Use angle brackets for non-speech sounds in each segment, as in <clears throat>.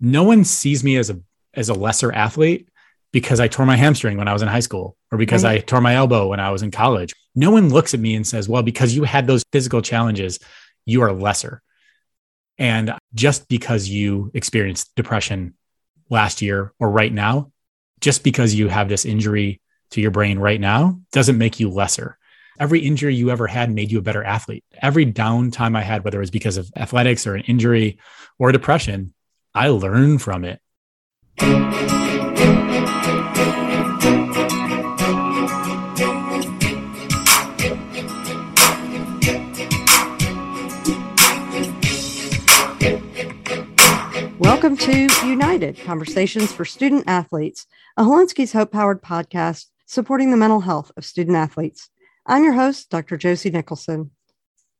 no one sees me as a as a lesser athlete because I tore my hamstring when I was in high school or because right. I tore my elbow when I was in college. No one looks at me and says, well, because you had those physical challenges, you are lesser. And just because you experienced depression last year or right now, just because you have this injury to your brain right now doesn't make you lesser. Every injury you ever had made you a better athlete. Every downtime I had, whether it was because of athletics or an injury or depression, I learn from it. Welcome to United Conversations for Student Athletes, a Hilinski's Hope powered podcast supporting the mental health of student athletes. I'm your host, Dr. Josie Nicholson.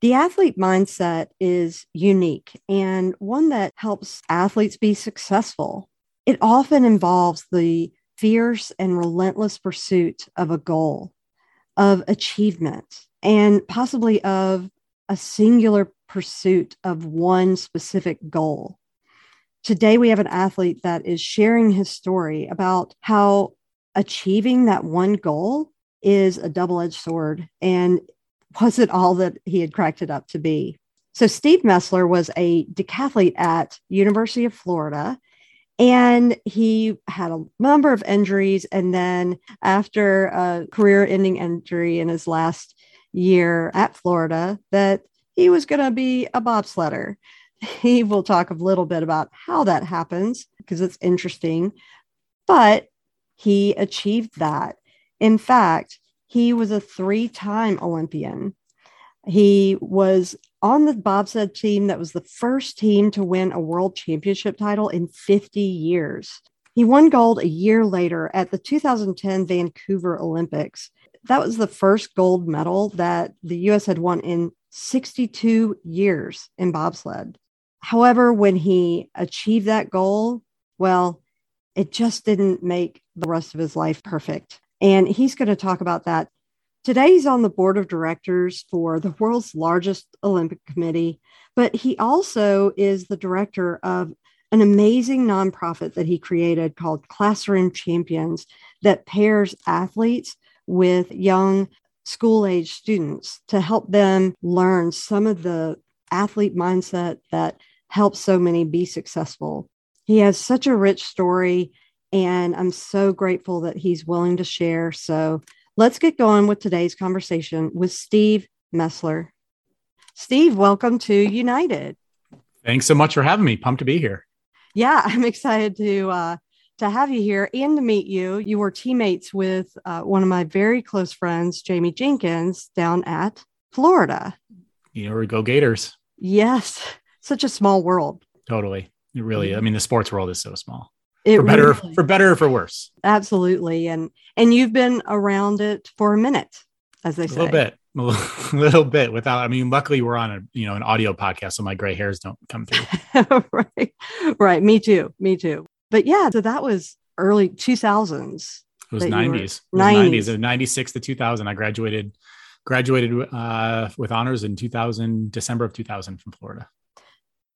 The athlete mindset is unique and one that helps athletes be successful. It often involves the fierce and relentless pursuit of a goal, of achievement, and possibly of a singular pursuit of one specific goal. Today, we have an athlete that is sharing his story about how achieving that one goal is a double edged sword and was it all that he had cracked it up to be. So Steve Mesler was a decathlete at University of Florida and he had a number of injuries and then after a career-ending injury in his last year at Florida that he was going to be a bobsledder. He will talk a little bit about how that happens because it's interesting. But he achieved that. In fact, he was a three time Olympian. He was on the bobsled team that was the first team to win a world championship title in 50 years. He won gold a year later at the 2010 Vancouver Olympics. That was the first gold medal that the US had won in 62 years in bobsled. However, when he achieved that goal, well, it just didn't make the rest of his life perfect. And he's going to talk about that. Today, he's on the board of directors for the world's largest Olympic committee, but he also is the director of an amazing nonprofit that he created called Classroom Champions that pairs athletes with young school age students to help them learn some of the athlete mindset that helps so many be successful. He has such a rich story, and I'm so grateful that he's willing to share. So let's get going with today's conversation with Steve Mesler. Steve, welcome to United. Thanks so much for having me. Pumped to be here. Yeah, I'm excited to uh, to have you here and to meet you. You were teammates with uh, one of my very close friends, Jamie Jenkins, down at Florida. You know, we go Gators. Yes such a small world. Totally. It really, I mean, the sports world is so small. It for better, really, for better or for worse. Absolutely. And and you've been around it for a minute, as they a say. A little bit. <laughs> A little bit without I mean, luckily we're on a you know an audio podcast, so my gray hairs don't come through. <laughs> right. Right. Me too. Me too. But yeah, so that was early 2000s. It was 90s. Were, it was 90s. 90s. 96 to 2000. I graduated graduated uh, with honors in 2000 December of 2000 from Florida.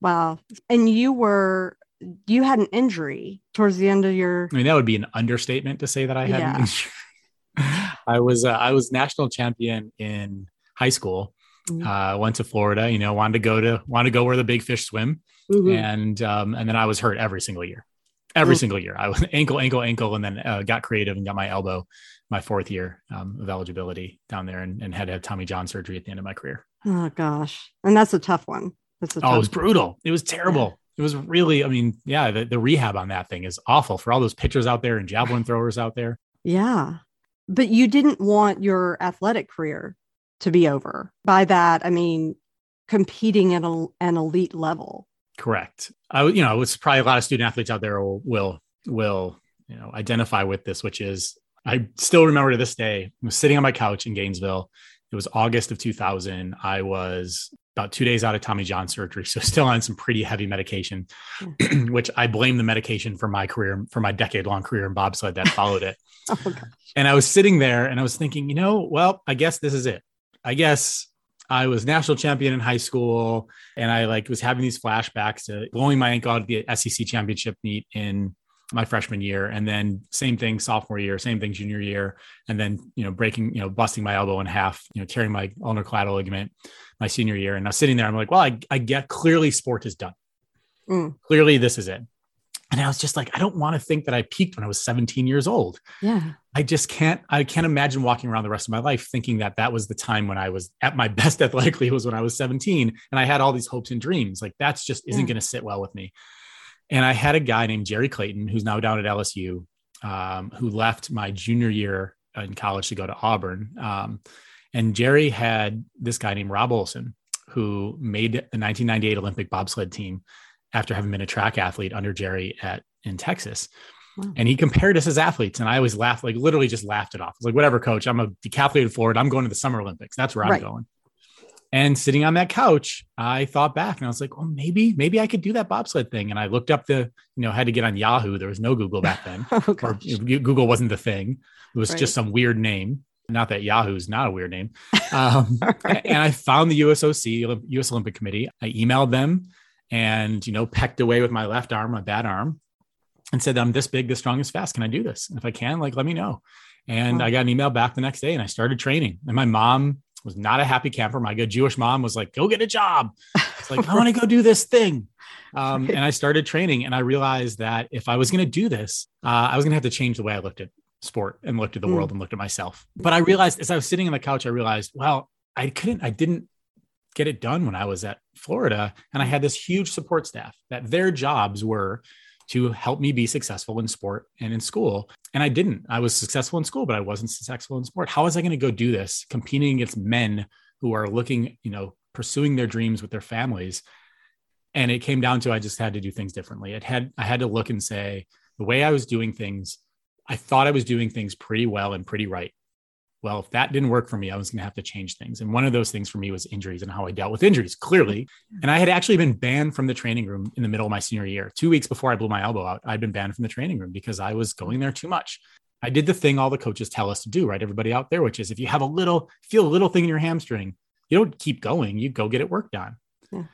Wow. And you were you had an injury towards the end of your I mean that would be an understatement to say that I had yeah. an injury. <laughs> I was uh, I was national champion in high school. Mm-hmm. Uh, went to Florida, you know, wanted to go to wanted to go where the big fish swim. Mm-hmm. And um, and then I was hurt every single year. Every mm-hmm. single year. I was <laughs> ankle, ankle, ankle, and then uh, got creative and got my elbow my fourth year um, of eligibility down there and, and had to have Tommy John surgery at the end of my career. Oh gosh. And that's a tough one oh, it was brutal. It was terrible. It was really, I mean, yeah, the, the rehab on that thing is awful for all those pitchers out there and javelin throwers out there. Yeah. But you didn't want your athletic career to be over. By that, I mean competing at a, an elite level. Correct. I, you know, it's probably a lot of student athletes out there will, will, will, you know, identify with this, which is I still remember to this day, I was sitting on my couch in Gainesville. It was August of 2000. I was about two days out of Tommy John surgery, so <laughs> still on some pretty heavy medication, <clears throat> which I blame the medication for my career, for my decade long career in bobsled that followed it. <laughs> oh, and I was sitting there and I was thinking, you know, well, I guess this is it. I guess I was national champion in high school and I like was having these flashbacks to blowing my ankle out at the SEC championship meet in my freshman year and then same thing sophomore year same thing junior year and then you know breaking you know busting my elbow in half you know tearing my ulnar collateral ligament my senior year. And i was sitting there i'm like well i, I get clearly sport is done. Mm. clearly this is it. And i was just like i don't want to think that i peaked when i was 17 years old. Yeah. I just can't i can't imagine walking around the rest of my life thinking that that was the time when i was at my <laughs> best athletically was when i was 17 and i had all these hopes and dreams. Like that's just isn't yeah. going to sit well with me and i had a guy named jerry clayton who's now down at lsu um, who left my junior year in college to go to auburn um, and jerry had this guy named rob olson who made the 1998 olympic bobsled team after having been a track athlete under Jerry at in Texas. Wow. And he compared us as athletes. And I always laughed, like literally just laughed it off. I was like, whatever, coach, I'm a decathlete in Florida. I'm going to the Summer Olympics. That's where I'm right. going. And sitting on that couch, I thought back and I was like, well, maybe, maybe I could do that bobsled thing. And I looked up the, you know, had to get on Yahoo. There was no Google back then, <laughs> oh, or Google wasn't the thing. It was right. just some weird name. Not that Yahoo's not a weird name. <laughs> Um, right. And I found the USOC, US Olympic Committee. I emailed them and you know pecked away with my left arm my bad arm and said i'm this big this strong as fast can i do this and if i can like let me know and wow. i got an email back the next day and i started training and my mom was not a happy camper my good jewish mom was like go get a job it's like <laughs> i want to go do this thing um, and i started training and i realized that if i was going to do this uh, i was going to have to change the way i looked at sport and looked at the mm. world and looked at myself but i realized as i was sitting on the couch i realized well i couldn't i didn't get it done when I was at Florida. And I had this huge support staff that their jobs were to help me be successful in sport and in school. And I didn't. I was successful in school, but I wasn't successful in sport. How was I going to go do this competing against men who are looking, you know, pursuing their dreams with their families? And it came down to I just had to do things differently. It had I had to look and say the way I was doing things, I thought I was doing things pretty well and pretty right well, if that didn't work for me, I was going to have to change things. And one of those things for me was injuries and how I dealt with injuries, clearly. And I had actually been banned from the training room in the middle of my senior year. Two weeks before I blew my elbow out, I'd been banned from the training room because I was going there too much. I did the thing all the coaches tell us to do, right? Everybody out there, which is if you have a little, feel a little thing in your hamstring, you don't keep going, you go get it worked on. Yeah.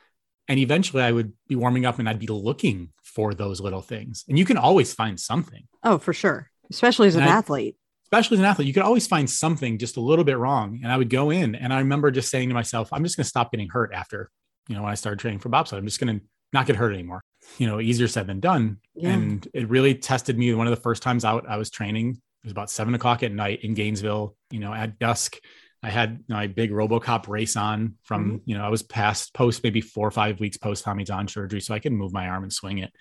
And eventually I would be warming up and I'd be looking for those little things. And you can always find something. Oh, for sure. Especially as an I, athlete especially as an athlete, you could always find something just a little bit wrong. And I would go in and I remember just saying to myself, I'm just going to stop getting hurt after, you know, when I started training for bobsled, I'm just going to not get hurt anymore. You know, easier said than done. Yeah. And it really tested me. One of the first times out, I was training. It was about seven o'clock at night in Gainesville, you know, at dusk. I had my big Robocop race on from, mm-hmm. you know, I was past post maybe four or five weeks post Tommy John surgery. So I could move my arm and swing it.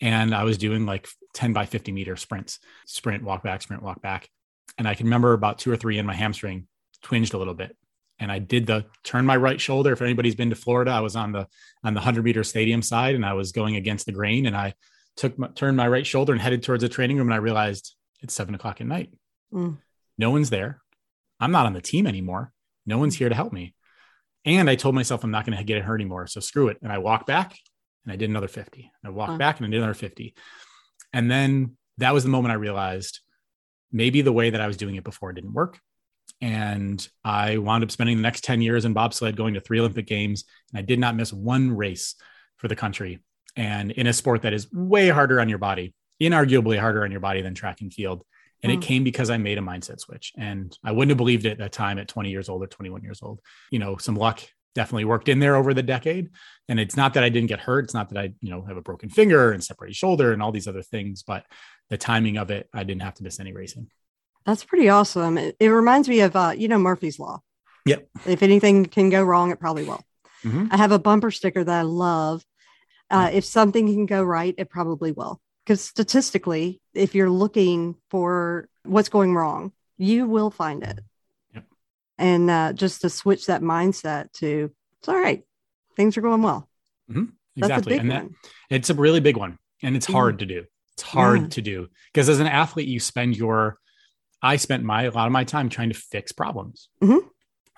And I was doing like 10 by 50 meter sprints, sprint, walk back, sprint, walk back and I can remember about two or three in my hamstring twinged a little bit. And I did the turn my right shoulder. If anybody's been to Florida, I was on the on the hundred meter stadium side, and I was going against the grain. And I took my, turned my right shoulder and headed towards the training room. And I realized it's seven o'clock at night. Mm. No one's there. I'm not on the team anymore. No one's here to help me. And I told myself I'm not going to get hurt anymore. So screw it. And I walked back and I did another 50. And I walked huh. back and I did another 50. And then that was the moment I realized maybe the way that I was doing it before didn't work. And I wound up spending the next 10 years in bobsled, going to three Olympic Games, and I did not miss one race for the country. And in a sport that is way harder on your body, inarguably harder on your body than track and field. And mm. it came because I made a mindset switch. And I wouldn't have believed it at that time at 20 years old or 21 years old. You know, some luck definitely worked in there over the decade. And it's not that I didn't get hurt. It's not that I, you know, have a broken finger and separated shoulder and all these other things, but the timing of it, I didn't have to miss any racing. That's pretty awesome. It, it reminds me of, uh, you know, Murphy's Law. Yep. If anything can go wrong, it probably will. Mm-hmm. I have a bumper sticker that I love. Uh, if something can go right, it probably will. Because statistically, if you're looking for what's going wrong, you will find it and uh, just to switch that mindset to it's all right things are going well mm-hmm. exactly and that, it's a really big one and it's hard mm-hmm. to do it's hard yeah. to do because as an athlete you spend your i spent my a lot of my time trying to fix problems mm-hmm.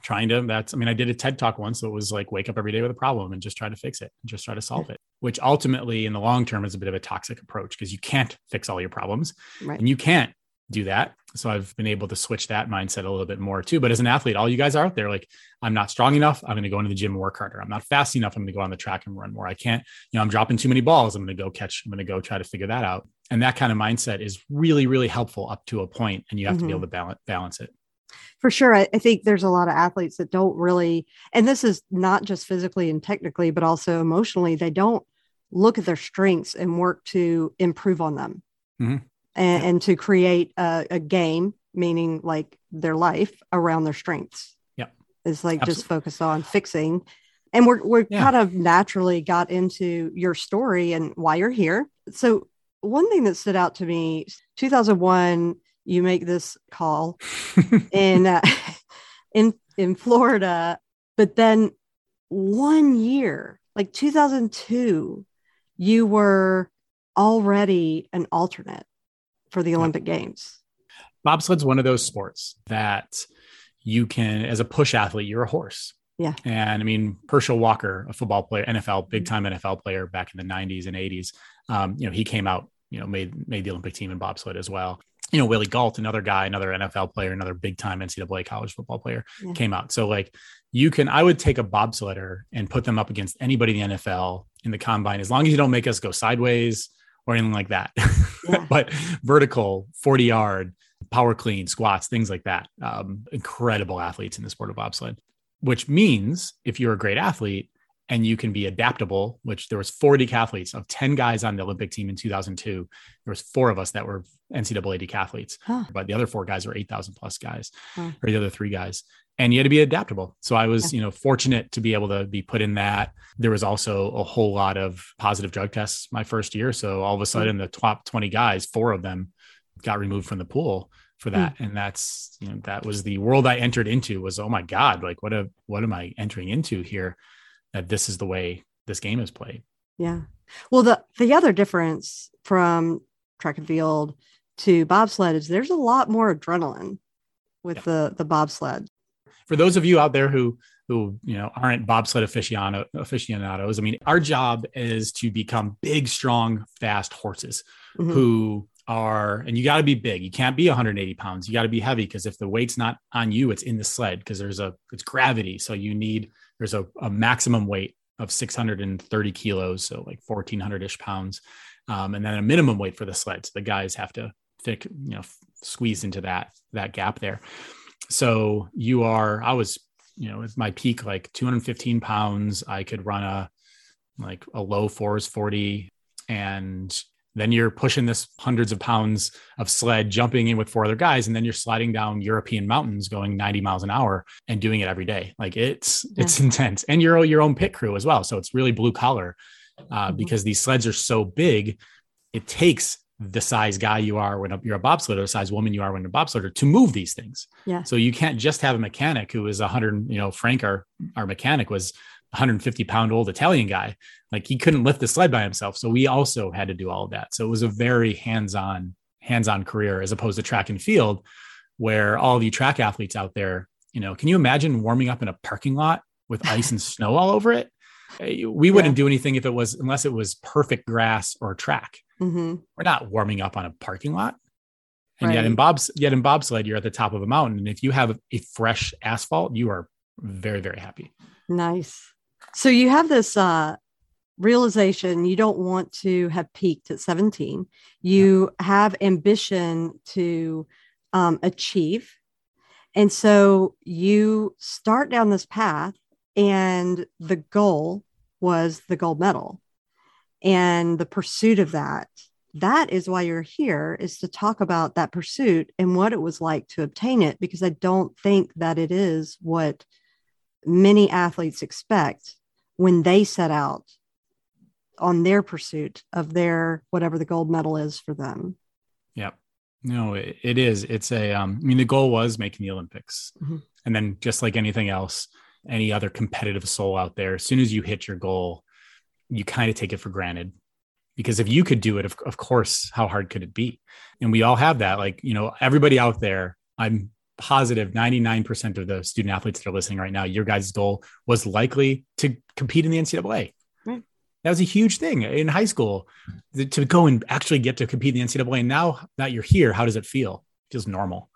trying to that's i mean i did a ted talk once so it was like wake up every day with a problem and just try to fix it and just try to solve it which ultimately in the long term is a bit of a toxic approach because you can't fix all your problems right. and you can't do that. So I've been able to switch that mindset a little bit more too. But as an athlete, all you guys are out there, like, I'm not strong enough. I'm going to go into the gym and work harder. I'm not fast enough. I'm going to go on the track and run more. I can't, you know, I'm dropping too many balls. I'm going to go catch, I'm going to go try to figure that out. And that kind of mindset is really, really helpful up to a point, And you have mm-hmm. to be able mm-hmm. to balance, balance it. For sure. I, I think there's a lot of athletes that don't really, and this is not just physically and technically, but also emotionally, they don't look at their strengths and work to improve on them. Mm-hmm and, and to create a, a, game, meaning like their life around their strengths. Yeah. It's like Absolutely. just focus on fixing. And we're, we're yeah. kind of naturally got into your story and why you're here. So, one thing that stood out to me 2001, you make this call <laughs> in, uh, in, in Florida, but then one year, like 2002, you were already an alternate for the Olympic Games. Bobsled's one of those sports that you can, as a push athlete, you're a horse. Yeah. And I mean, Herschel Walker, a football player, NFL, big time NFL player back in the 90s and 80s. Um, you know, he came out, you know, made made the Olympic team in bobsled as well. You know, Willie Gault, another guy, another NFL player, another big time NCAA college football player, yeah. came out. So like you can, I would take a bobsledder and put them up against anybody in the NFL in the combine, as long as you don't make us go sideways or anything like that. <laughs> Yeah. but vertical, 40 yard, power clean, squats, things like that. Um, incredible athletes in the sport of bobsled, which means if you're a great athlete and you can be adaptable, which there was 40 decathletes of 10 guys on the Olympic team in 2002. There was four of us that were NCAA decathletes, huh. but the other four guys were 8,000 plus guys huh. or the other three guys and you had to be adaptable. So I was, you know, fortunate to be able to be put in that. There was also a whole lot of positive drug tests my first year. So all of a sudden, the top 20 guys, four of them got removed from the pool for that. Mm. And that's, you know, that was the world I entered into was, oh my God, like what a, what am I entering into here? That this is the way this game is played. Yeah. Well, the, the other difference from track and field to bobsled is there's a lot more adrenaline with yeah. the, the bobsled for those of you out there who who you know aren't bobsled aficionado, aficionados, I mean, our job is to become big, strong, fast horses mm-hmm. who are, and you got to be big. You can't be 180 pounds. You got to be heavy because if the weight's not on you, it's in the sled because there's a it's gravity. So you need there's a, a maximum weight of 630 kilos, so like 1400 ish pounds, um, and then a minimum weight for the sled. So the guys have to thick, you know, squeeze into that that gap there so you are i was you know at my peak like 215 pounds. I could run a like a low fours 40 and then you're pushing this hundreds of pounds of sled jumping in with four other guys. And then you're sliding down european mountains going 90 miles an hour and doing it every day. Like it's yeah. it's intense. And you're your own pit crew as well. So it's really blue collar uh, mm-hmm. because these sleds are so big it takes the size guy you are when you're a bobsledder, the size woman you are when you're a bobsledder to move these things. Yeah. So you can't just have a mechanic who is a 100, you know, Frank, our, our mechanic was 150 pound old Italian guy. Like he couldn't lift the sled by himself. So we also had to do all of that. So it was a very hands on, hands on career as opposed to track and field, where all the track athletes out there, you know, can you imagine warming up in a parking lot with <laughs> ice and snow all over it? Eh, we wouldn't yeah. do anything if it was unless it was perfect grass or track. Mm-hmm. We're not warming up on a parking lot. And right. yet in Bob's yet in bobsled, you're at the top of a mountain. And if you have a fresh asphalt, you are very, very happy. Nice. So you have this uh realization you don't want to have peaked at 17. You yeah. have ambition to um, achieve. And so you start down this path, and the goal was the gold medal and the pursuit of that that is why you're here is to talk about that pursuit and what it was like to obtain it because i don't think that it is what many athletes expect when they set out on their pursuit of their whatever the gold medal is for them. Yep. No it, it is. It's a um, i mean the goal was making the olympics. Mm-hmm. and then just like anything else any other competitive soul out there as soon as you hit your goal you kind of take it for granted because if you could do it of, of course how hard could it be and we all have that like you know everybody out there i'm positive 99% of the student athletes that are listening right now your guys goal was likely to compete in the ncaa right. Hmm. that was a huge thing in high school to go and actually get to compete in the ncaa and now that you're here how does it feel feels normal.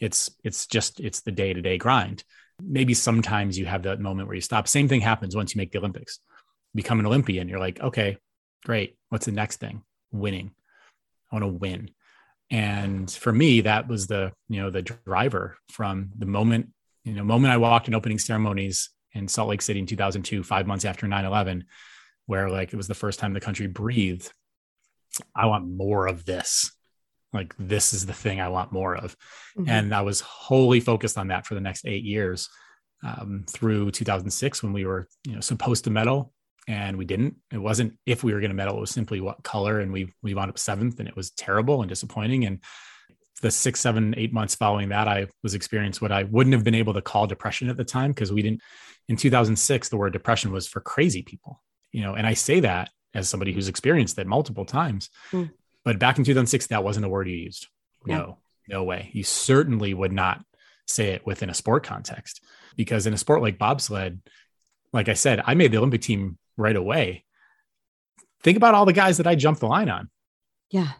It's it's just it's the day to day grind. Maybe sometimes you have that moment where you stop. Same thing happens once you make the Olympics. Become an Olympian, you're like, okay, great. What's the next thing? Winning. I want to win. And for me, that was the you know the driver from the moment you know moment I walked in opening ceremonies in Salt Lake City in 2002, five months after 9/11, where like it was the first time the country breathed. I want more of this like this is the thing i want more of mm-hmm. and i was wholly focused on that for the next eight years um, through 2006 when we were you know supposed to medal and we didn't it wasn't if we were going to medal it was simply what color and we we wound up seventh and it was terrible and disappointing and the six seven eight months following that i was experienced what i wouldn't have been able to call depression at the time because we didn't in 2006 the word depression was for crazy people you know and i say that as somebody who's experienced it multiple times mm. But back in 2006, that wasn't a word you used. No, no way. You certainly would not say it within a sport context because in a sport like bobsled, like I said, I made the Olympic team right away. Think about all the guys that I jumped the line on. Yeah.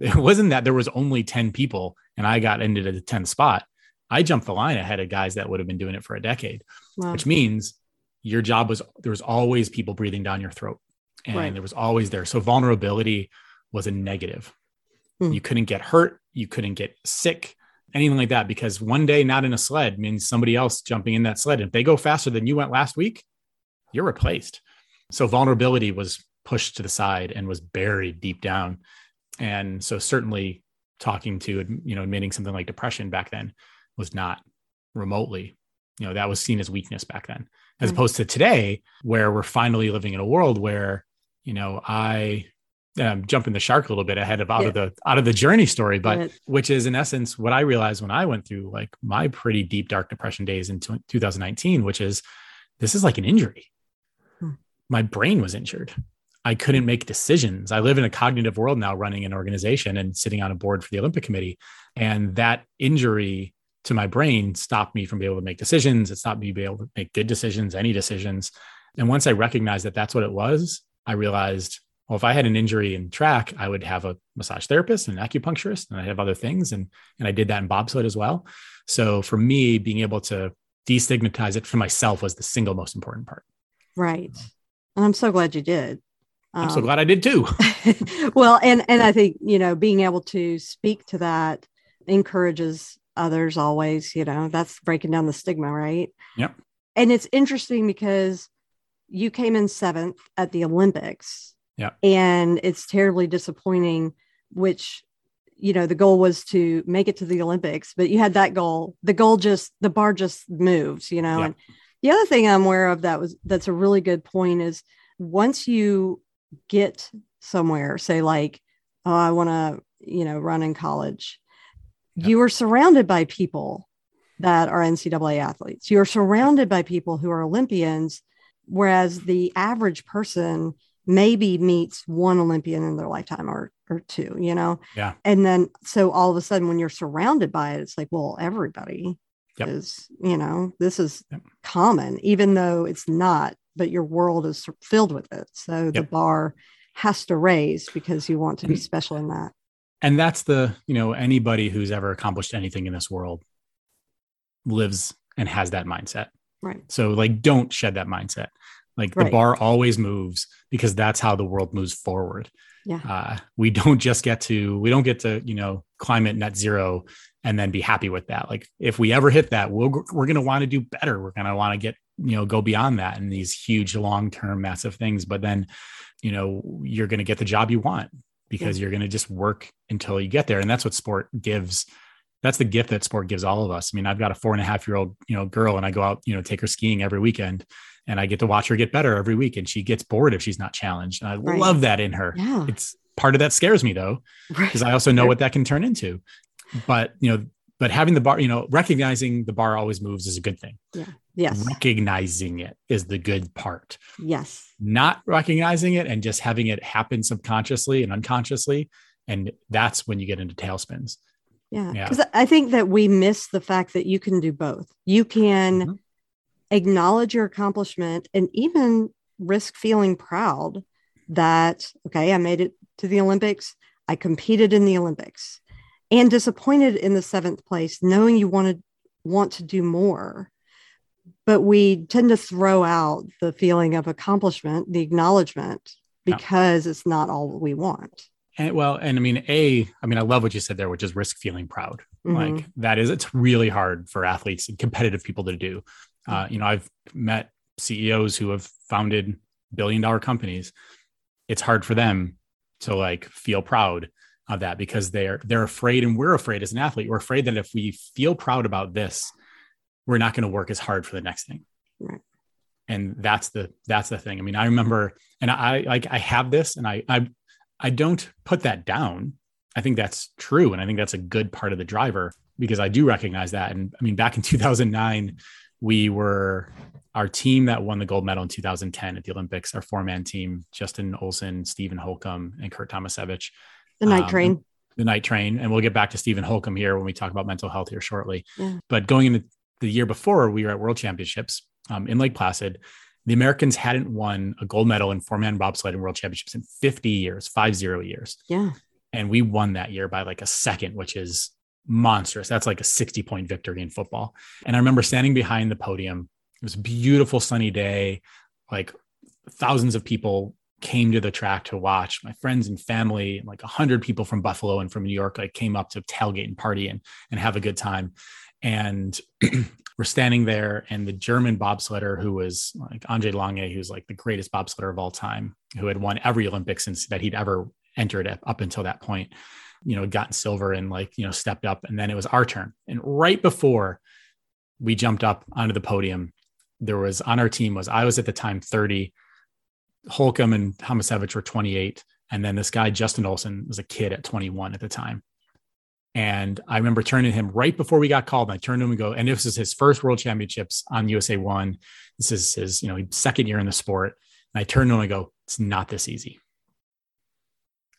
It wasn't that there was only 10 people and I got into the 10th spot. I jumped the line ahead of guys that would have been doing it for a decade, wow. which means your job was there was always people breathing down your throat and right. there was always there. So vulnerability was a negative. Hmm. You couldn't get hurt, you couldn't get sick, anything like that, because one day not in a sled means somebody else jumping in that sled. If they go faster than you went last week, you're replaced. So vulnerability was pushed to the side and was buried deep down. And so certainly talking to, you know, admitting something like depression back then was not remotely, you know, that was seen as weakness back then, as mm-hmm. opposed to today, where we're finally living in a world where, you know, I um, jumping the shark a little bit ahead of out yeah. of the out of the journey story, but yeah. which is in essence what I realized when I went through like my pretty deep dark depression days in t- 2019, which is this is like an injury. My brain was injured. I couldn't make decisions. I live in a cognitive world now, running an organization and sitting on a board for the Olympic Committee, and that injury to my brain stopped me from being able to make decisions. It stopped me being able to make good decisions, any decisions. And once I recognized that that's what it was, I realized well, if I had an injury in track, I would have a massage therapist and an acupuncturist, and I have other things. And, and I did that in bobsled as well. So for me, being able to destigmatize it for myself was the single most important part. Right. And I'm so glad you did. I'm so um, glad I did too. <laughs> well, and and I think, you know, being able to speak to that encourages others always, you know, that's breaking down the stigma, right? Yep. And it's interesting because you came in seventh at the Olympics yeah. And it's terribly disappointing, which, you know, the goal was to make it to the Olympics, but you had that goal. The goal just, the bar just moves, you know. Yeah. And the other thing I'm aware of that was, that's a really good point is once you get somewhere, say, like, oh, I want to, you know, run in college, yeah. you are surrounded by people that are NCAA athletes. You're surrounded by people who are Olympians, whereas the average person maybe meets one Olympian in their lifetime or or two, you know? Yeah. And then so all of a sudden when you're surrounded by it, it's like, well, everybody yep. is, you know, this is yep. common, even though it's not, but your world is filled with it. So yep. the bar has to raise because you want to be special in that. And that's the, you know, anybody who's ever accomplished anything in this world lives and has that mindset. Right. So like don't shed that mindset. Like right. the bar always moves because that's how the world moves forward. Yeah. Uh, we don't just get to, we don't get to, you know, climate net zero and then be happy with that. Like if we ever hit that, we'll, we're going to want to do better. We're going to want to get, you know, go beyond that and these huge, long-term massive things. But then, you know, you're going to get the job you want because yeah. you're going to just work until you get there. And that's what sport gives that's the gift that sport gives all of us. I mean, I've got a four and a half year old, you know, girl and I go out, you know, take her skiing every weekend and I get to watch her get better every week. And she gets bored if she's not challenged. And I right. love that in her. Yeah. It's part of that scares me though, because right. I also know what that can turn into. But you know, but having the bar, you know, recognizing the bar always moves is a good thing. Yeah. Yes. Recognizing it is the good part. Yes. Not recognizing it and just having it happen subconsciously and unconsciously. And that's when you get into tailspins. Yeah. Because yeah. I think that we miss the fact that you can do both. You can mm-hmm acknowledge your accomplishment and even risk feeling proud that, okay, I made it to the Olympics. I competed in the Olympics. And disappointed in the seventh place, knowing you want to want to do more. But we tend to throw out the feeling of accomplishment, the acknowledgement, because yeah. it's not all we want. And well, and I mean, a, I mean, I love what you said there, which is risk feeling proud. Mm-hmm. Like that is, it's really hard for athletes and competitive people to do. Uh, you know, I've met CEOs who have founded billion dollar companies. It's hard for them to like feel proud of that because they're they're afraid and we're afraid as an athlete we're afraid that if we feel proud about this we're not going to work as hard for the next thing. Right. and that's the that's the thing. I mean i remember and i like i have this and i i i don't put that down. I think that's true and i think that's a good part of the driver because i do recognize that. And i mean back in <laughs> 2009 we were our team that won the gold medal in 2010 at the olympics our four-man team justin olsen steven holcomb and curt tomasevicz the night um, train. The night train. And we'll get back to Steven Holcomb here when we talk about mental health here shortly. Yeah. But going into the year before, we were at World Championships um, in Lake Placid. The Americans hadn't won a gold medal in four man bobsled in World Championships in 50 years, five zero years. Yeah. And we won that year by like a second, which is monstrous. That's like a 60 point victory in football. And I remember standing behind the podium. It was a beautiful sunny day, like thousands of people came to the track to watch. My friends and family, like a hundred people from Buffalo and from New York, like came up to tailgate and party and, and have a good time. And <clears throat> we're standing there, and the German bobsledder, who was like Andre Lange, who's like the greatest bobsledder of all time, who had won every Olympics since that he'd ever entered up until that point, you know, gotten silver and like, you know, stepped up. And then it was our turn. And right before we jumped up onto the podium, there was on our team was I was at the time 30 Holcomb and Tomasevicz were 28. And then this guy, Justin Olsen, was a kid at 21 at the time. And I remember turning to him right before we got called. And I turned to him and go, and this is his first world championships on USA One. This is his, you know, second year in the sport. And I turned to him and go, it's not this easy.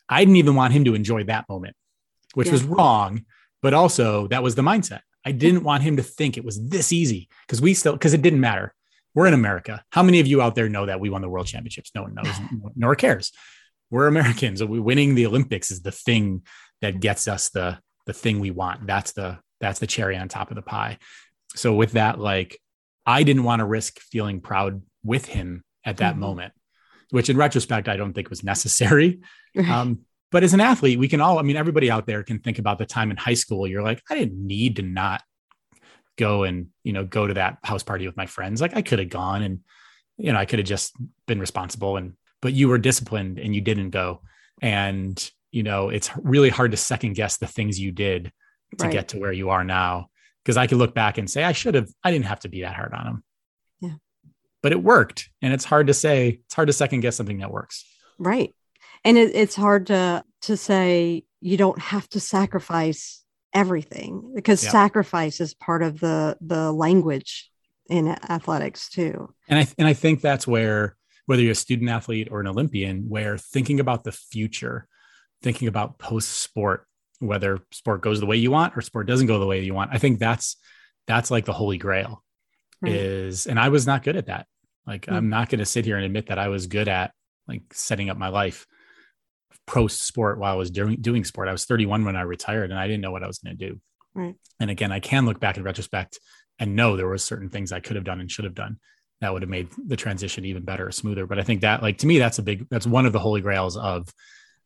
I didn't even want him to enjoy that moment, which yeah. was wrong. But also that was the mindset. I didn't want him to think it was this easy because we still, because it didn't matter. We're in America. How many of you out there know that we won the world championships? No one knows, <sighs> nor cares. We're Americans. We winning the Olympics is the thing that gets us the the thing we want. That's the that's the cherry on top of the pie. So with that, like I didn't want to risk feeling proud with him at that mm-hmm. moment, which in retrospect I don't think was necessary. <laughs> Um, but as an athlete, we can all, I mean, everybody out there can think about the time in high school. You're like, I didn't need to not go and you know go to that house party with my friends like i could have gone and you know i could have just been responsible and but you were disciplined and you didn't go. And you know it's really hard to second guess the things you did to right. get to where you are now. Because i could look back and say i should have i didn't have to be that hard on them yeah. But it worked and it's hard to say it's hard to second guess something that works. Right. And it, it's hard to to say you don't have to sacrifice everything because yeah. sacrifice is part of the the language in athletics too. And I and I think that's where whether you're a student athlete or an Olympian, where thinking about the future, thinking about post sport, whether sport goes the way you want or sport doesn't go the way you want, I think that's that's like the holy grail. Right. Is and I was not good at that. Like mm-hmm. I'm not going to sit here and admit that I was good at like setting up my life pro sport while I was doing doing sport. I was 31 when I retired, and I didn't know what I was going to do. Right. And again, I can look back in retrospect and know there were certain things I could have done and should have done that would have made the transition even better, smoother. But I think that, like to me, that's a big that's one of the holy grails of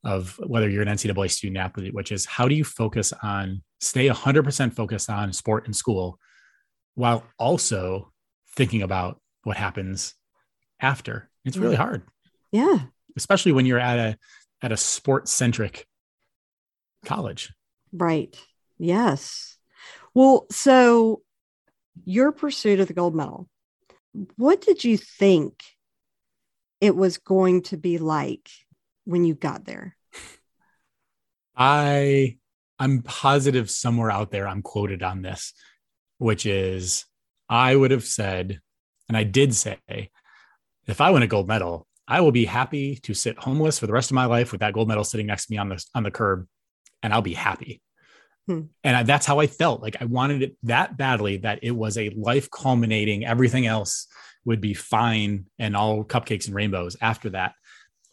of whether you're an NCAA student athlete, which is how do you focus on stay 100% focused on sport and school while also thinking about what happens after. It's really hard. Yeah. Especially when you're at a at a sports centric college. Right. Yes. Well, so your pursuit of the gold medal, what did you think it was going to be like when you got there? I I'm positive somewhere out there I'm quoted on this, which is I would have said, and I did say, if I win a gold medal, I will be happy to sit homeless for the rest of my life with that gold medal sitting next to me on the on the curb, and I'll be happy. Hmm. And I, that's how I felt. Like I wanted it that badly that it was a life culminating. Everything else would be fine and all cupcakes and rainbows after that.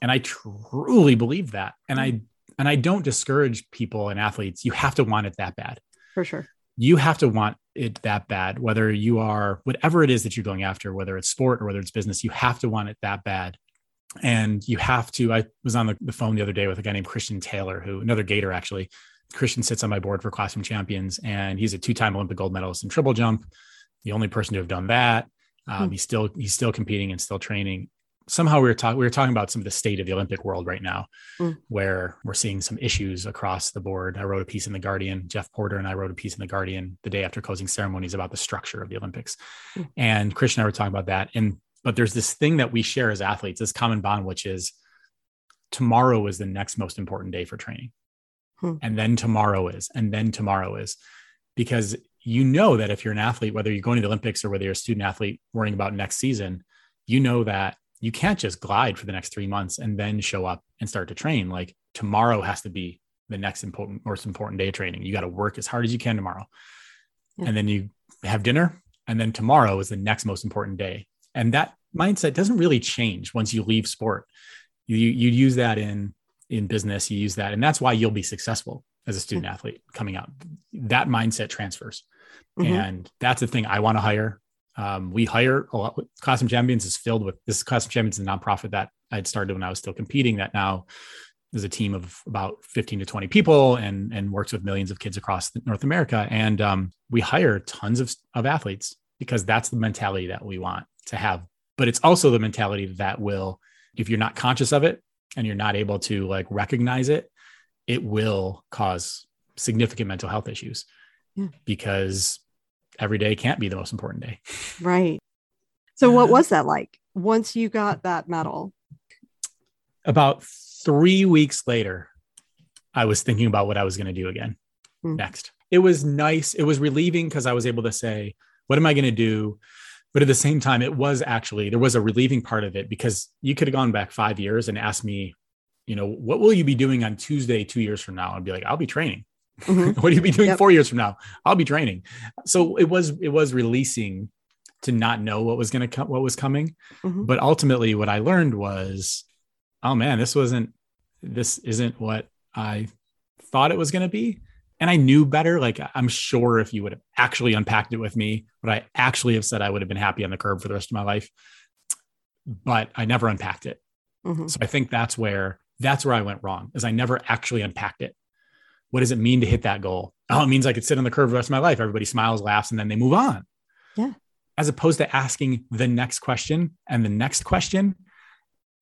And I truly believe that. And I And I don't discourage people and athletes. You have to want it that bad. For sure. You have to want it that bad, whether you are whatever it is that you're going after, whether it's sport or whether it's business, you have to want it that bad. And you have to. I was on the, the phone the other day with a guy named Christian Taylor, who another Gator actually. Christian sits on my board for Classroom Champions, and he's a two-time Olympic gold medalist in triple jump, the only person to have done that. Um, hmm. He's still he's still competing and still training somehow we were talking we were talking about some of the state of the olympic world right now mm. where we're seeing some issues across the board i wrote a piece in the guardian jeff porter and i wrote a piece in the guardian the day after closing ceremonies about the structure of the olympics mm. and christian and i were talking about that and but there's this thing that we share as athletes this common bond which is tomorrow is the next most important day for training mm. and then tomorrow is and then tomorrow is because you know that if you're an athlete whether you're going to the olympics or whether you're a student athlete worrying about next season you know that you can't just glide for the next three months and then show up and start to train. Like tomorrow has to be the next important, most important day of training. You got to work as hard as you can tomorrow. Yeah. And then you have dinner. And then tomorrow is the next most important day. And that mindset doesn't really change once you leave sport. You, you use that in, in business, you use that. And that's why you'll be successful as a student athlete coming out. That mindset transfers. Mm-hmm. And that's the thing I want to hire um, we hire a lot. Classroom Champions is filled with this. Classroom Champions is a nonprofit that I had started when I was still competing. That now is a team of about 15 to 20 people and and works with millions of kids across North America. And um, we hire tons of of athletes because that's the mentality that we want to have. But it's also the mentality that will, if you're not conscious of it and you're not able to like recognize it, it will cause significant mental health issues yeah. because every day can't be the most important day. Right. So, what was that like once you got that medal? About three weeks later, I was thinking about what I was going to do again mm. next. It was nice. It was relieving because I was able to say, What am I going to do? But at the same time, it was actually, there was a relieving part of it because you could have gone back five years and asked me, you know, what will you be doing on Tuesday, two years from now? I'd be like, I'll be training. Mm-hmm. <laughs> what do you be doing yep. four years from now? I'll be training. So it was it was releasing to not know what was going to come, what was coming. Mm-hmm. But ultimately, what I learned was, oh man, this wasn't this isn't what I thought it was going to be. And I knew better. Like I'm sure if you would have actually unpacked it with me, what I actually have said, I would have been happy on the curb for the rest of my life. But I never unpacked it. Mm-hmm. So I think that's where that's where I went wrong, is I never actually unpacked it what does it mean to hit that goal? Oh, it means I could sit on the curve the rest of my life. Everybody smiles, laughs, and then they move on. Yeah. As opposed to asking the next question and the next question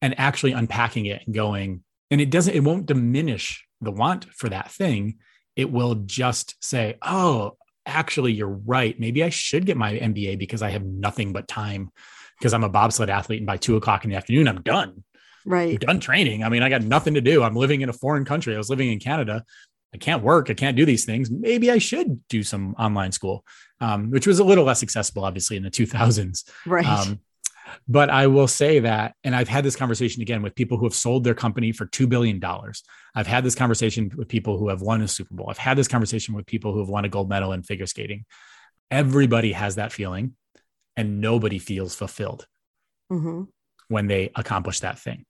and actually unpacking it and going, and it doesn't, it won't diminish the want for that thing. It will just say, oh, actually, you're right. Maybe I should get my MBA because I have nothing but time because I'm a bobsled athlete. And by two o'clock in the afternoon, I'm done. Right. I'm done training. I mean, I got nothing to do. I'm living in a foreign country. I was living in Canada. I can't work, I can't do these things. Maybe I should do some online school, um, which was a little less accessible, obviously, in the 2000s. Right. Um, but I will say that, and I've had this conversation again with people who have sold their company for $2 billion. I've had this conversation with people who have won a Super Bowl. I've had this conversation with people who have won a gold medal in figure skating. Everybody has that feeling, and nobody feels fulfilled mm-hmm. when they accomplish that thing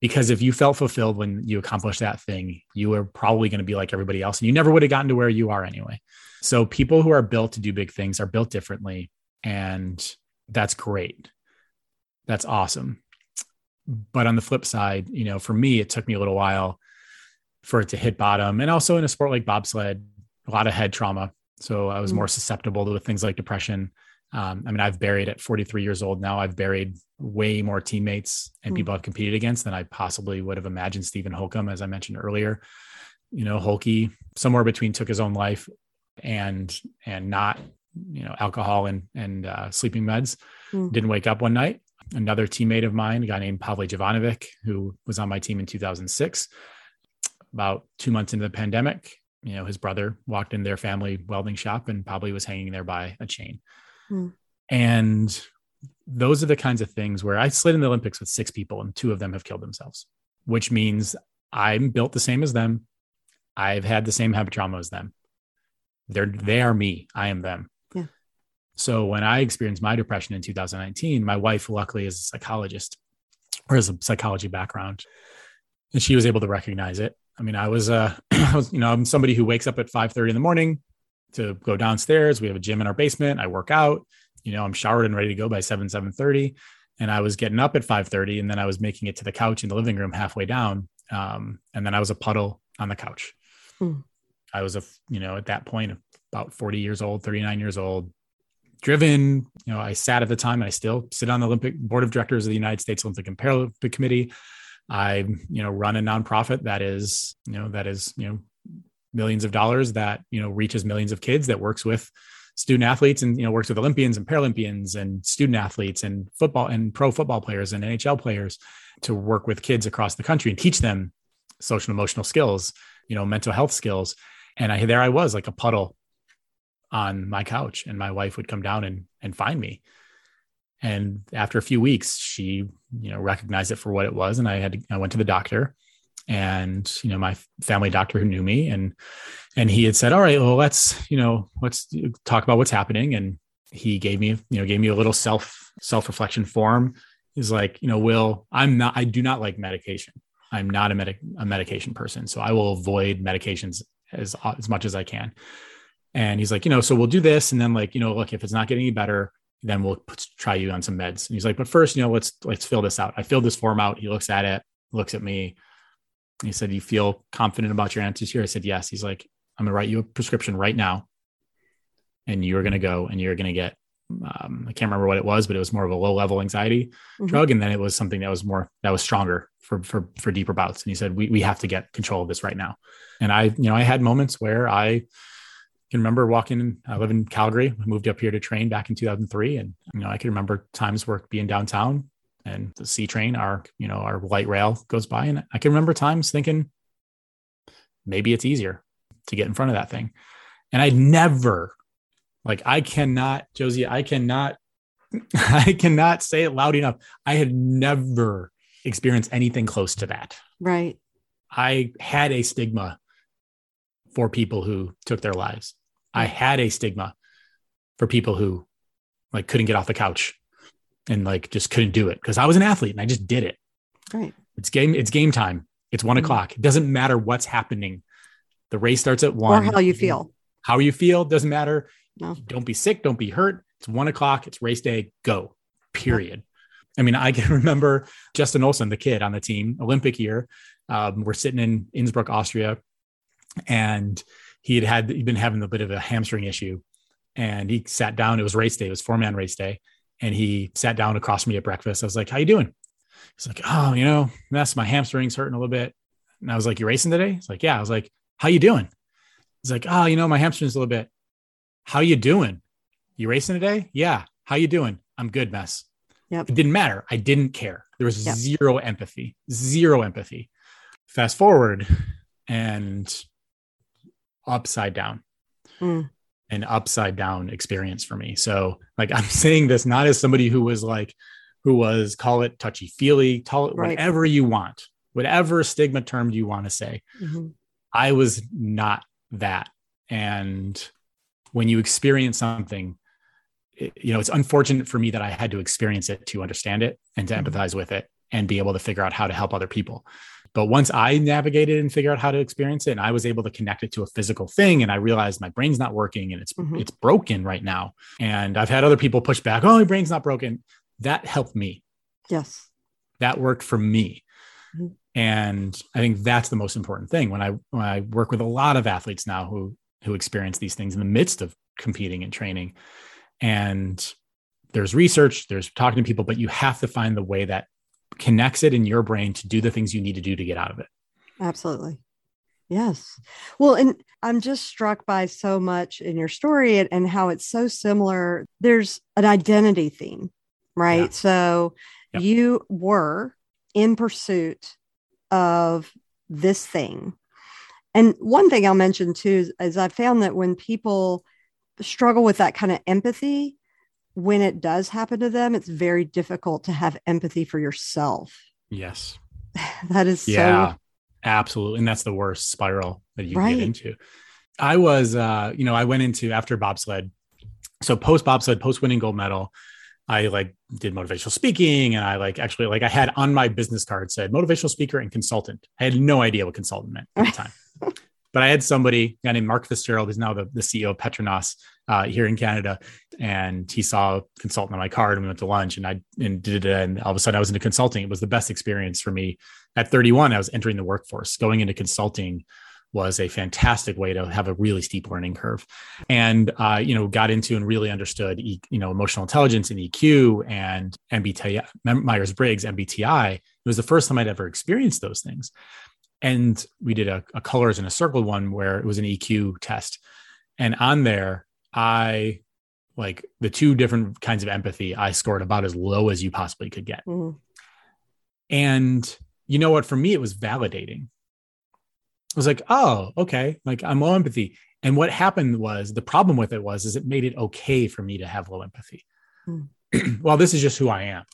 because if you felt fulfilled when you accomplished that thing, you were probably going to be like everybody else and you never would have gotten to where you are anyway. So people who are built to do big things are built differently and that's great. That's awesome. But on the flip side, you know, for me it took me a little while for it to hit bottom and also in a sport like bobsled, a lot of head trauma. So I was mm. more susceptible to things like depression um, I mean, I've buried at 43 years old now. I've buried way more teammates and mm. people I've competed against than I possibly would have imagined. Steven Holcomb, as I mentioned earlier, you know, Holkey somewhere between took his own life and and not, you know, alcohol and and uh, sleeping meds. Mm. Didn't wake up one night. Another teammate of mine, a guy named Pavle Jovanovic, who was on my team in 2006, about two months into the pandemic, you know, his brother walked in their family welding shop and probably was hanging there by a chain. Mm. And those are the kinds of things where I slid in the Olympics with six people and two of them have killed themselves, which means I'm built the same as them. I've had the same habit trauma as them. They're they are me. I am them. So when I experienced my depression in 2019, my wife luckily is a psychologist or has a psychology background. and she was able to recognize it. I mean, I was, uh, <clears throat> I was, you know, I'm somebody who wakes up at 5 30 in the morning to go downstairs. We have a gym in our basement. I work out, you know, I'm showered and ready to go by 7, 7 30. And I was getting up at 5 30 and then I was making it to the couch in the living room halfway down. Um, and then I was a puddle on the couch. Hmm. I was a, you know, at that point, about 40 years old, 39 years old, driven. You know, I sat at the time, and I still sit on the Olympic Board of Directors of the United States Olympic and Paralympic Committee. I, you know, run a nonprofit that is, you know, that is, you know, millions of dollars that you know reaches millions of kids that works with student athletes and you know works with Olympians and Paralympians and student athletes and football and pro football players and NHL players to work with kids across the country and teach them social and emotional skills, you know, mental health skills. And I there I was like a puddle on my couch and my wife would come down and and find me. And after a few weeks she you know recognized it for what it was. And i had to, i went to the doctor and you know my family doctor who knew me and and he had said all right well let's you know let's talk about what's happening. And he gave me you know gave me a little self self reflection form. He's like you know will i'm not i do not like medication. I'm not a medic a medication person. So i will avoid medications as as much as i can and he's like, you know, so we'll do this. And then like, you know, look, if it's not getting any better, then we'll put, try you on some meds. And he's like, but first, you know, let's, let's fill this out. I filled this form out. He looks at it, looks at me. He said, you feel confident about your answers here? I said, yes. He's like, I'm gonna write you a prescription right now. And you're going to go and you're going to get, um, I can't remember what it was, but it was more of a low level anxiety mm-hmm. drug. And then it was something that was more, that was stronger for, for, for deeper bouts. And he said, we, we have to get control of this right now. And I, you know, I had moments where I, can remember walking. I live in Calgary. I moved up here to train back in 2003, and you know I can remember times where being downtown and the C train, our you know our light rail goes by, and I can remember times thinking maybe it's easier to get in front of that thing. And I never, like, I cannot, Josie, I cannot, <laughs> I cannot say it loud enough. I had never experienced anything close to that. Right. I had a stigma for people who took their lives. I had a stigma for people who like couldn't get off the couch and like just couldn't do it because I was an athlete and I just did it. Right. It's game. It's game time. It's one mm-hmm. o'clock. It doesn't matter what's happening. The race starts at one. Or how you feel. How you feel doesn't matter. No. Don't be sick. Don't be hurt. It's one o'clock. It's race day. Go. Period. I mean, I can <laughs> remember Justin Olsen, the kid on the team, Olympic year. Um, we're sitting in Innsbruck, Austria, and he had had he'd been having a bit of a hamstring issue, and he sat down. It was race day. It was four man race day, and he sat down across from me at breakfast. I was like, "How you doing?" He's like, "Oh, you know, that's my hamstrings hurting a little bit." And I was like, "You racing today?" He's like, "Yeah." I was like, "How you doing?" He's like, "Oh, you know, my hamstrings a little bit." How you doing? You racing today? Yeah. How you doing? I'm good, mess. Yep. It didn't matter. I didn't care. There was yep. zero empathy, zero empathy. Fast forward, and upside down. Mm. An upside down experience for me. So, like, <laughs> I'm saying this not as somebody who was like, who was call it touchy feely, call it right. whatever you want, whatever stigma term you want to say. Mm-hmm. I was not that. And when you experience something, it, you know, it's unfortunate for me that I had to experience it to understand it and to mm-hmm. empathize with it and be able to figure out how to help other people. But once I navigated and figured out how to experience it, and I was able to connect it to a physical thing, and I realized my brain's not working and it's mm-hmm. it's broken right now. And I've had other people push back, "Oh, my brain's not broken." That helped me. Yes, that worked for me. Mm-hmm. And I think that's the most important thing when I when I work with a lot of athletes now who who experience these things in the midst of competing and training. And there's research, there's talking to people, but you have to find the way that connects it in your brain to do the things you need to do to get out of it. Absolutely. Yes. Well, and I'm just struck by so much in your story and, and how it's so similar. There's an identity theme, right? Yeah. So yep. you were in pursuit of this thing. And one thing I'll mention too is, is I found that when people struggle with that kind of empathy, when it does happen to them, it's very difficult to have empathy for yourself. Yes. <laughs> that is yeah, so absolutely. And that's the worst spiral that you right. get into. I was, uh, you know, I went into after bobsled. So post bobsled, post winning gold medal, I like did motivational speaking and I like actually like I had on my business card said motivational speaker and consultant. I had no idea what consultant meant at the <laughs> time. But I had somebody, a guy named Mark Fitzgerald, who's now the, the CEO of Petronas uh, here in Canada. And he saw a consultant on my card and we went to lunch and I and did it. And all of a sudden I was into consulting. It was the best experience for me. At 31, I was entering the workforce. Going into consulting was a fantastic way to have a really steep learning curve and uh, you know got into and really understood you know emotional intelligence and eq and mbti myers-briggs mbti it was the first time i'd ever experienced those things and we did a, a colors in a circle one where it was an eq test and on there i like the two different kinds of empathy i scored about as low as you possibly could get mm-hmm. and you know what for me it was validating I was like, oh, okay. Like I'm low empathy. And what happened was the problem with it was is it made it okay for me to have low empathy. Mm. <clears throat> well, this is just who I am.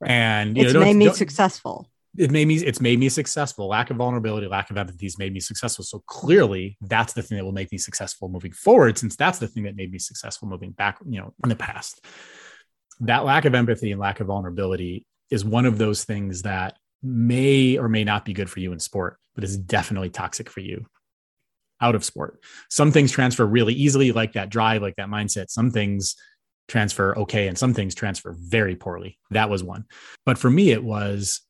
Right. And you it's know, made me successful. It made me it's made me successful. Lack of vulnerability, lack of empathy has made me successful. So clearly that's the thing that will make me successful moving forward, since that's the thing that made me successful moving back, you know, in the past. That lack of empathy and lack of vulnerability is one of those things that may or may not be good for you in sport, but is definitely toxic for you out of sport. Some things transfer really easily, like that drive, like that mindset. Some things transfer okay, and some things transfer very poorly. That was one. But for me, it was,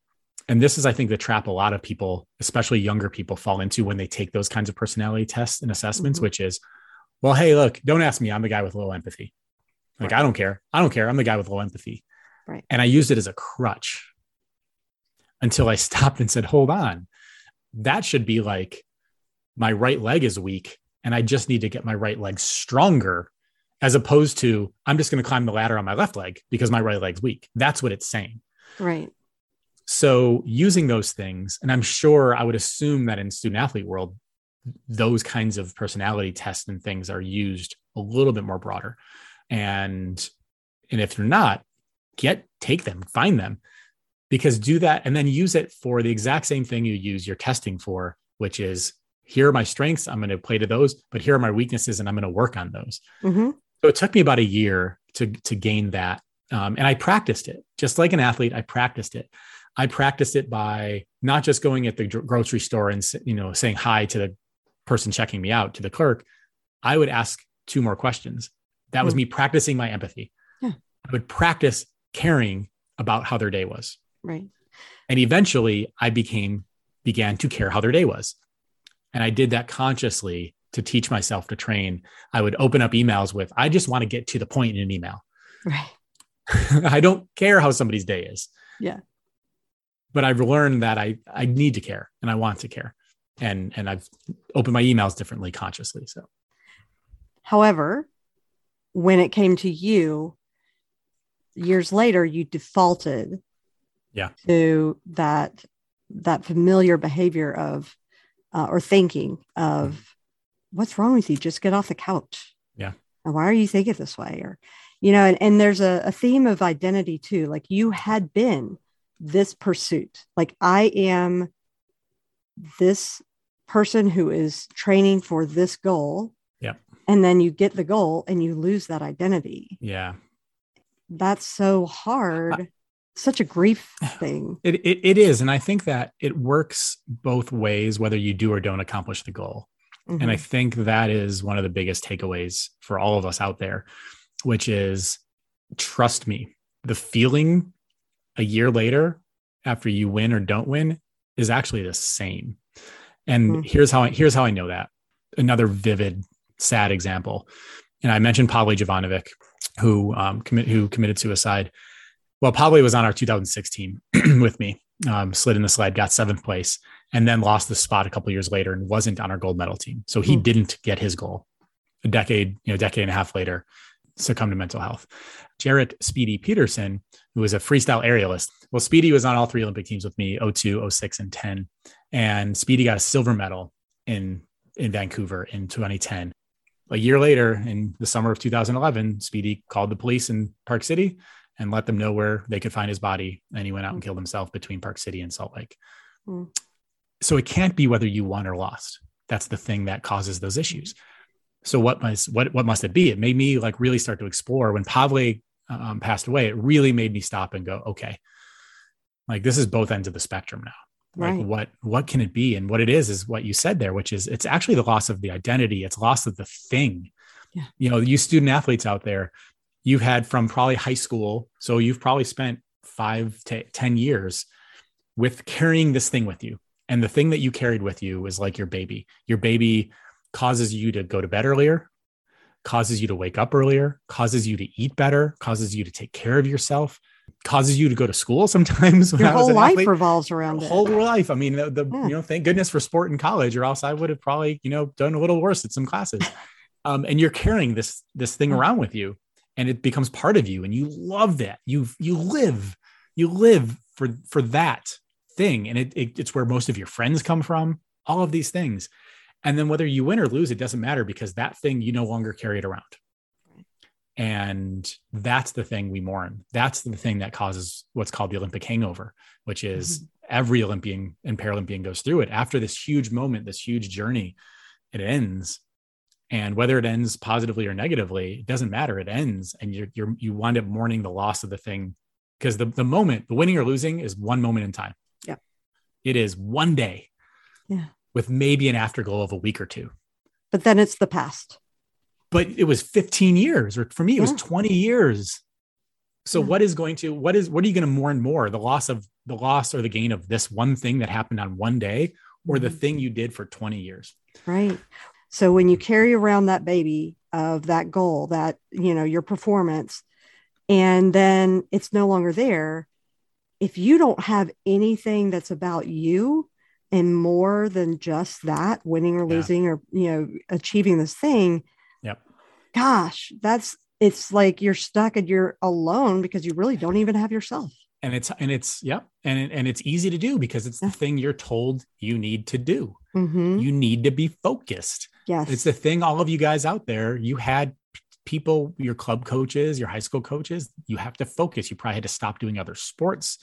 and this is, I think, the trap a lot of people, especially younger people, fall into when they take those kinds of personality tests and assessments, mm-hmm. which is, well, hey, look, don't ask me. I'm the guy with low empathy. Like, right. I don't care. I don't care. I'm the guy with low empathy. Right. And I used it as a crutch until I <laughs> stopped and said, hold on, that should be like my right leg is weak and I just need to get my right leg stronger as opposed to I'm just going to climb the ladder on my left leg because my right leg's weak. That's what it's saying. Right. So using those things, and I'm sure I would assume that in student athlete world, those kinds of personality tests and things are used a little bit more broader. And and if they're not, get take them, find them, because do that and then use it for the exact same thing you use your testing for, which is here are my strengths. I'm going to play to those, but here are my weaknesses and I'm going to work on those. Mm-hmm. So it took me about a year to, to gain that. Um, and I practiced it just like an athlete. I practiced it. I practiced it by not just going at the grocery store and you know saying hi to the person checking me out to the clerk. I would ask two more questions. That was mm. me practicing my empathy. Yeah. I would practice caring about how their day was. Right. And eventually I became, began to care how their day was. And I did that consciously to teach myself to train. I would open up emails with, I just want to get to the point in an email. Right. <laughs> I don't care how somebody's day is. Yeah. But I've learned that I, I need to care and I want to care. And, and I've opened my emails differently consciously. So, however, when it came to you, years later, you defaulted yeah to that that familiar behavior of uh, or thinking of mm. what's wrong with you just get off the couch yeah and why are you thinking this way or you know and, and there's a, a theme of identity too like you had been this pursuit like i am this person who is training for this goal yeah and then you get the goal and you lose that identity yeah that's so hard such a grief <sighs> thing. It, it, it is. And I think that it works both ways, whether you do or don't accomplish the goal. Mm-hmm. And I mm-hmm. think that is one of the biggest takeaways for all of us out there, which is trust me, the feeling a year later after you win or don't win is actually the same. And mm-hmm. here's how I, here's how I know that. Another vivid, sad example. And I mentioned Pavle Jovanovic, who um, commit, who committed suicide well, Pavle was on our 2006 team <clears throat> with me, um, slid in the sled, got seventh place, and then lost the spot a couple years later and wasn't on our gold medal team. So he mm. didn't get his goal. A decade, you know, decade and a half later, succumbed to mental health. Jeret Speedy Peterson, who was a freestyle aerialist. Well, Speedy was on all three Olympic teams with me 02, 06, and 10. And Speedy got a silver medal in, in Vancouver in 2010. A year later, in the summer of 2011, Speedy called the police in Park City and let them know where they could find his body. And he went out and killed himself between Park City and Salt Lake. Mm. So it can't be whether you won or lost. That's the thing that causes those issues. So what must what what must it be? It made me like really start to explore when Pavle um, passed away, it really made me stop and go, okay, like this is both ends of the spectrum now. Like Right. what what can it be? And what it is is what you said there, which is it's actually the loss of the identity. It's loss of the thing. Yeah. You know, you student athletes out there, you've had from probably high school, so you've probably spent five to ten years with carrying this thing with you. And the thing that you carried with you is like your baby. Your baby causes you to go to bed earlier, causes you to wake up earlier, causes you to eat better, causes you to take care of yourself, causes you to go to school <laughs> sometimes. when Your whole life athlete. revolves around it. whole life. I mean, the, the Yeah. you know, thank goodness for sport in college, or else I would have probably, you know, done a little worse at some classes. <laughs> Um, and you're carrying this this thing Yeah. around with you, and it becomes part of you, and you love that. You you live, you live for for that thing, and it, it it's where most of your friends come from. All of these things, and then whether you win or lose, it doesn't matter because that thing you no longer carry it around. And that's the thing we mourn. That's the thing that causes what's called the Olympic hangover, which is mm-hmm. every Olympian and Paralympian goes through it. After this huge moment, this huge journey, it ends. And whether it ends positively or negatively, it doesn't matter. It ends, and you're, you're you wind up mourning the loss of the thing because the the moment, the winning or losing, is one moment in time. Yeah, it is one day. Yeah. With maybe an afterglow of a week or two. But then it's the past. But it was 15 years, or for me, it was 20 years. So Yeah. what is going to what is what are you going to mourn more? The loss of the loss or the gain of this one thing that happened on one day, or the Mhm. thing you did for 20 years? Right. So when you carry around that baby of that goal, that, you know, your performance, and then it's no longer there, if you don't have anything that's about you and more than just that, winning or Yeah. losing or, you know, achieving this thing, Yep. gosh, that's, it's like you're stuck and you're alone because you really don't even have yourself. And it's and it's yep, and and it's easy to do because it's Yeah. the thing you're told you need to do. Mhm. You need to be focused. Yes. It's the thing all of you guys out there, you had people, your club coaches, your high school coaches, you have to focus. You probably had to stop doing other sports,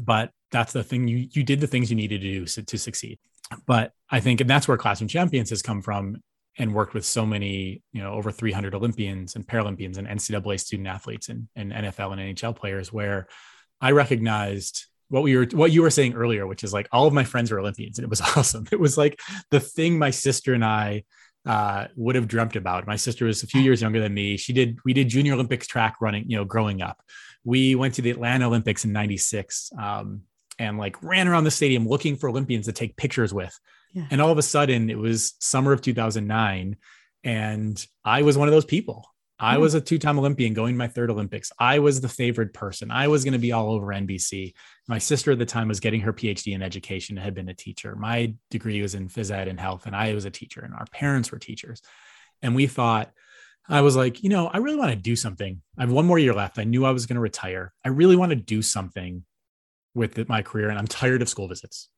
but that's the thing you you did the things you needed to do to succeed. But I think, and that's where Classroom Champions has come from and worked with so many, you know, over 300 Olympians and Paralympians and NCAA student athletes and, and NFL and NHL players, where I recognized what we were, what you were saying earlier, which is like all of my friends were Olympians, and it was <laughs> awesome. It was like the thing my sister and I uh, would have dreamt about. My sister was a few years younger than me. She did, we did Junior Olympics track running, you know, growing up. We went to the Atlanta Olympics in '96 um, and like ran around the stadium looking for Olympians to take pictures with. Yeah. And all of a sudden, it was summer of 2009, and I was one of those people. I Hmm. was a two-time Olympian going to my third Olympics. I was the favored person. I was going to be all over NBC. My sister at the time was getting her PhD in education and had been a teacher. My degree was in phys ed and health, and I was a teacher, and our parents were teachers. And we thought, I was like, you know, I really want to do something. I have one more year left. I knew I was going to retire. I really want to do something with it- my career, and I'm tired of school visits.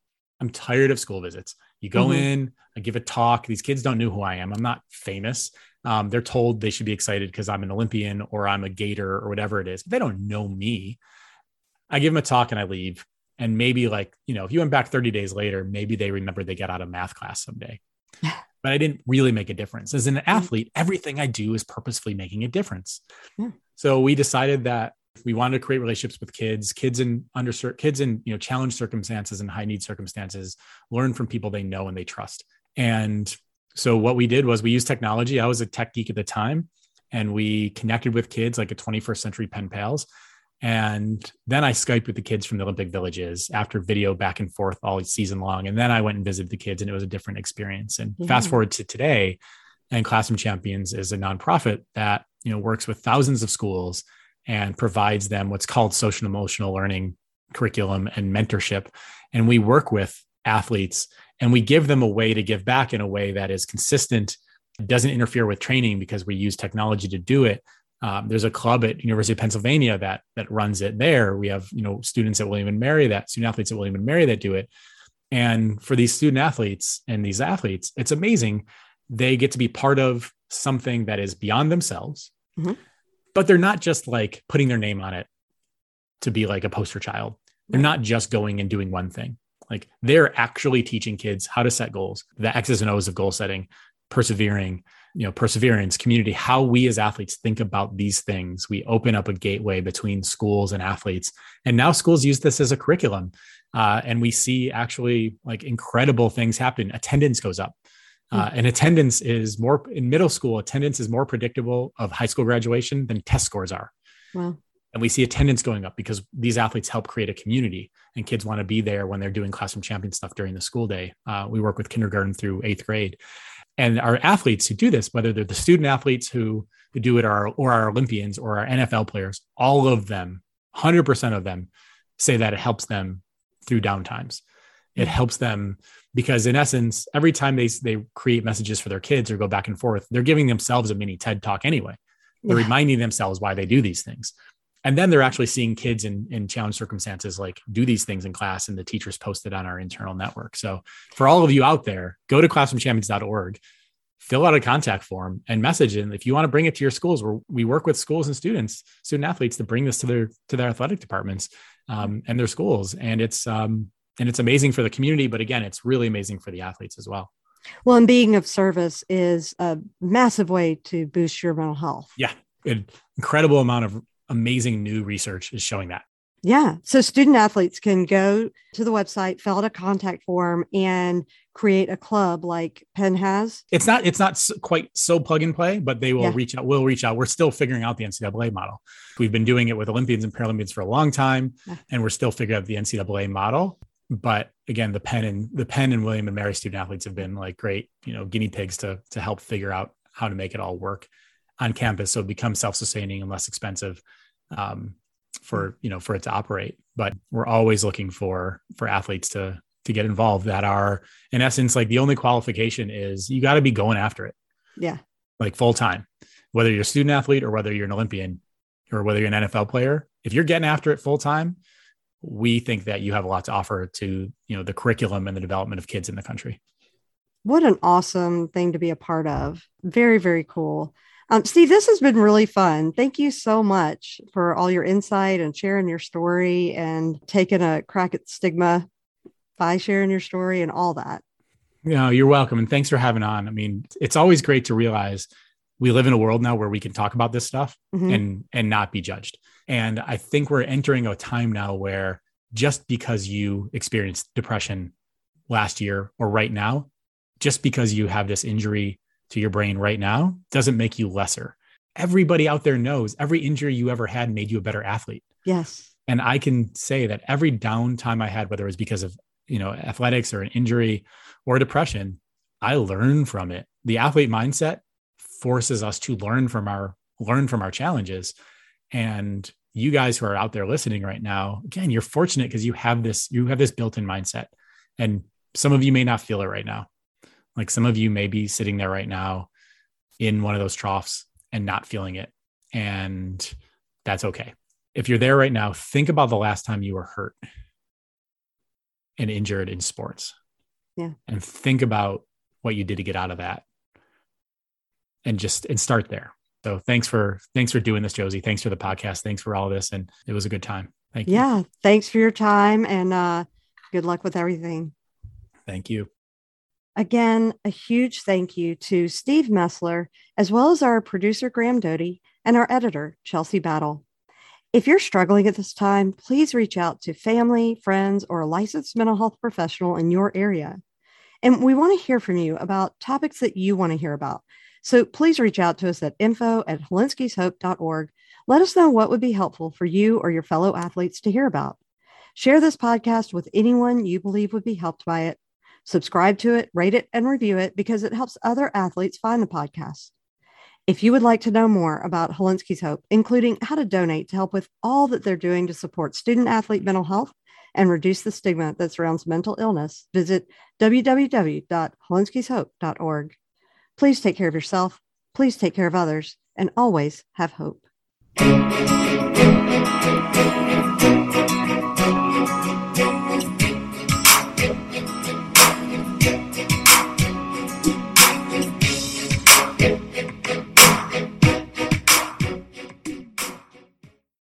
I'm tired of school visits. You go Mhm. in, I give a talk. These kids don't know who I am. I'm not famous. Um, they're told they should be excited because I'm an Olympian or I'm a Gator or whatever it is. They don't know me. I give them a talk and I leave. And maybe like, you know, if you went back 30 days later, maybe they remember they got out of math class someday. <laughs> but I didn't really make a difference. As an athlete, everything I do is purposefully making a difference. Yeah. So we decided that we wanted to create relationships with kids, kids in under kids in you know challenge circumstances and high need circumstances, learn from people they know and they trust. And so what we did was we used technology. I was a tech geek at the time, and we connected with kids like a 21st century pen pals. And then I Skyped with the kids from the Olympic villages after video back and forth all season long. And then I went and visited the kids, and it was a different experience. And Yeah. fast forward to today, and Classroom Champions is a nonprofit that you know works with thousands of schools and provides them what's called social and emotional learning curriculum and mentorship. And we work with athletes and we give them a way to give back in a way that is consistent, doesn't interfere with training because we use technology to do it. Um, there's a club at University of Pennsylvania that that runs it there. We have you know students at William and Mary that student athletes at William and Mary that do it. And for these student athletes and these athletes, it's amazing. They get to be part of something that is beyond themselves, Mhm. But they're not just like putting their name on it to be like a poster child. They're Right. not just going and doing one thing. Like they're actually teaching kids how to set goals, the X's and O's of goal setting, persevering, you know perseverance community how we as athletes think about these things we open up a gateway between schools and athletes and now schools use this as a curriculum uh, and we see actually like incredible things happen attendance goes up uh, and attendance is more in middle school attendance is more predictable of high school graduation than test scores are. Wow. And we see attendance going up because these athletes help create a community and kids want to be there when they're doing classroom champion stuff during the school day. Uh, we work with kindergarten through eighth grade. And our athletes who do this, whether they're the student athletes who, who do it or, or our Olympians or our NFL players, all of them, 100% of them say that it helps them through downtimes. It helps them because in essence, every time they, they create messages for their kids or go back and forth, they're giving themselves a mini TED talk anyway. They're yeah. reminding themselves why they do these things and then they're actually seeing kids in in challenge circumstances like do these things in class and the teachers post it on our internal network so for all of you out there go to classroomchampions.org fill out a contact form and message and if you want to bring it to your schools where we work with schools and students student athletes to bring this to their to their athletic departments um, and their schools and it's um, and it's amazing for the community but again it's really amazing for the athletes as well well and being of service is a massive way to boost your mental health yeah an incredible amount of amazing new research is showing that. Yeah. So student athletes can go to the website, fill out a contact form, and create a club like Penn has. It's not it's not quite so plug and play, but they will yeah. reach out. We'll reach out. We're still figuring out the NCAA model. We've been doing it with Olympians and Paralympians for a long time, yeah. and we're still figuring out the NCAA model. But again, the Penn and the Penn and William and Mary student athletes have been like great, you know, guinea pigs to to help figure out how to make it all work on campus. So it becomes self-sustaining and less expensive um, for you know for it to operate. But we're always looking for for athletes to to get involved that are in essence like the only qualification is you got to be going after it. Yeah. Like full time whether you're a student athlete or whether you're an olympian or whether you're an nfl player if you're getting after it full time we think that you have a lot to offer to you know the curriculum and the development of kids in the country what an awesome thing to be a part of very very cool um, Steve, this has been really fun. Thank you so much for all your insight and sharing your story and taking a crack at stigma by sharing your story and all that. Yeah, you're welcome. And thanks for having on. I mean, it's always great to realize we live in a world now where we can talk about this stuff mm-hmm. and and not be judged. And I think we're entering a time now where just because you experienced depression last year or right now, just because you have this injury to your brain right now doesn't make you lesser. Everybody out there knows every injury you ever had made you a better athlete. Yes. And I can say that every downtime I had, whether it was because of, you know, athletics or an injury or depression, I learned from it. The athlete mindset forces us to learn from our learn from our challenges. And you guys who are out there listening right now, again, you're fortunate because you have this, you have this built-in mindset. And some of you may not feel it right now. Like some of you may be sitting there right now in one of those troughs and not feeling it. And that's okay. If you're there right now, think about the last time you were hurt and injured in sports. Yeah. And think about what you did to get out of that. And just and start there. So thanks for thanks for doing this, Josie. Thanks for the podcast. Thanks for all this. And it was a good time. Thank you. Yeah. Thanks for your time and uh good luck with everything. Thank you. Again, a huge thank you to Steve Mesler, as well as our producer, Graham Doty, and our editor, Chelsea Battle. If you're struggling at this time, please reach out to family, friends, or a licensed mental health professional in your area. And we want to hear from you about topics that you want to hear about. So please reach out to us at info at hilinskishope.org. Let us know what would be helpful for you or your fellow athletes to hear about. Share this podcast with anyone you believe would be helped by it Subscribe to it, rate it, and review it because it helps other athletes find the podcast. If you would like to know more about Hilinski's Hope, including how to donate to help with all that they're doing to support student athlete mental health and reduce the stigma that surrounds mental illness, visit www.hilinskishope.org. Please take care of yourself, please take care of others, and always have hope.